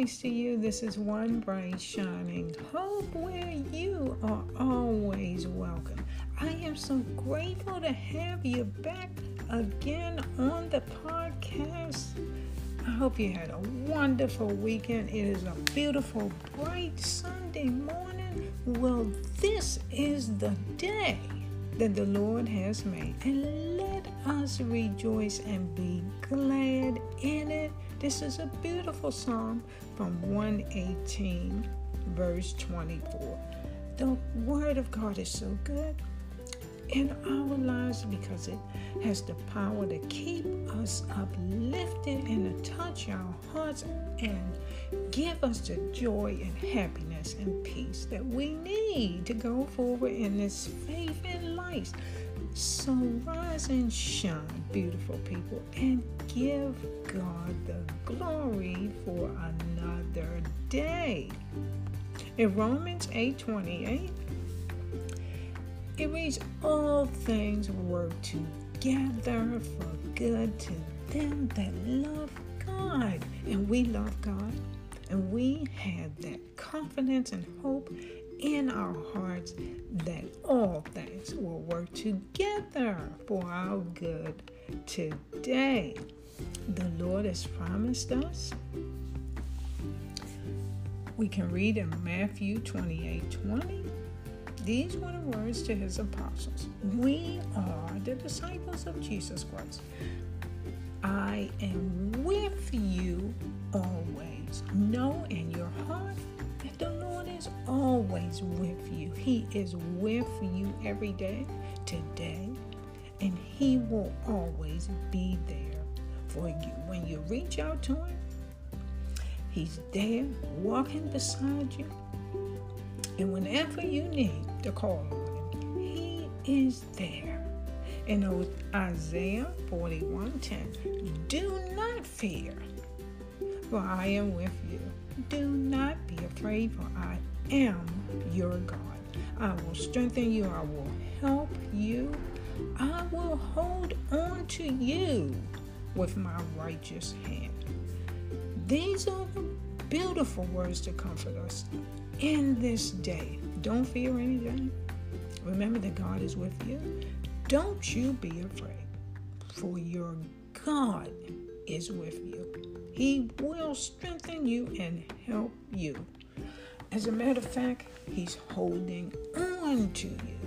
Greetings to you. This is one bright shining hope where you are always welcome. I am so grateful to have you back again on the podcast. I hope you had a wonderful weekend. It is a beautiful, bright Sunday morning. Well, this is the day that the Lord has made, and let us rejoice and be glad in it. This is a beautiful psalm from 118, verse 24. The Word of God is so good in our lives because it has the power to keep us uplifted and to touch our hearts and give us the joy and happiness and peace that we need to go forward in this faith and life. So rise and shine, beautiful people, and give God the glory for another day. In Romans 8 28, it reads, All things work together for good to them that love God. And we love God. And we have that confidence and hope in our hearts that all things will work together for our good today. The Lord has promised us. We can read in Matthew 28 20. These were the words to his apostles. We are the disciples of Jesus Christ. I am with you always. Know in your heart that the Lord is always with you. He is with you every day, today, and He will always be there for you. When you reach out to Him, He's there walking beside you. And whenever you need to call on Him, He is there. In Isaiah 41:10, do not fear, for I am with you. Do not be afraid, for I am your God. I will strengthen you, I will help you, I will hold on to you with my righteous hand. These are the beautiful words to comfort us in this day. Don't fear anything. Remember that God is with you. Don't you be afraid, for your God is with you. He will strengthen you and help you. As a matter of fact, He's holding on to you.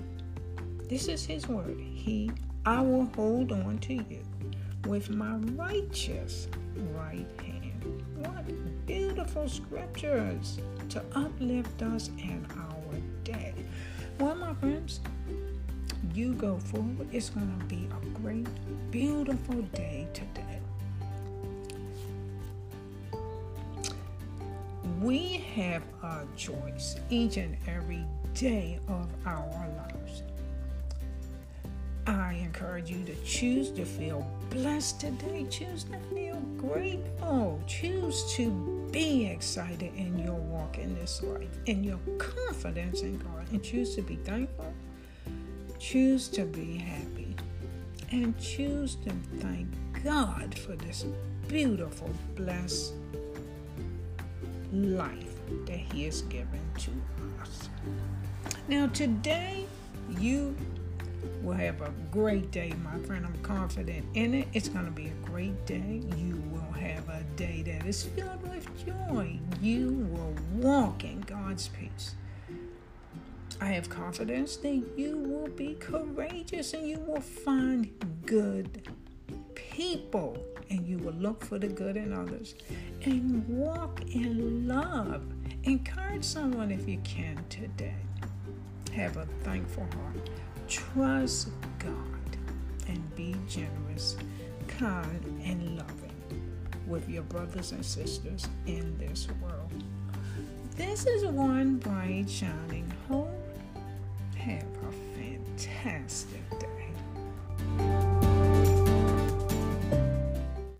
This is His word. He, I will hold on to you with my righteous right hand. What beautiful scriptures to uplift us in our day. Well, my friends, you go forward. It's going to be a great, beautiful day today. We have a choice each and every day of our lives. I encourage you to choose to feel blessed today. Choose to feel grateful. Choose to be excited in your walk in this life, in your confidence in God, and choose to be thankful Choose to be happy and choose to thank God for this beautiful, blessed life that He has given to us. Now, today, you will have a great day, my friend. I'm confident in it. It's going to be a great day. Day that is filled with joy. You will walk in God's peace. I have confidence that you will be courageous and you will find good people and you will look for the good in others and walk in love. Encourage someone if you can today. Have a thankful heart. Trust God and be generous, kind, and loving with your brothers and sisters in this world. This is one bright, shining hope have.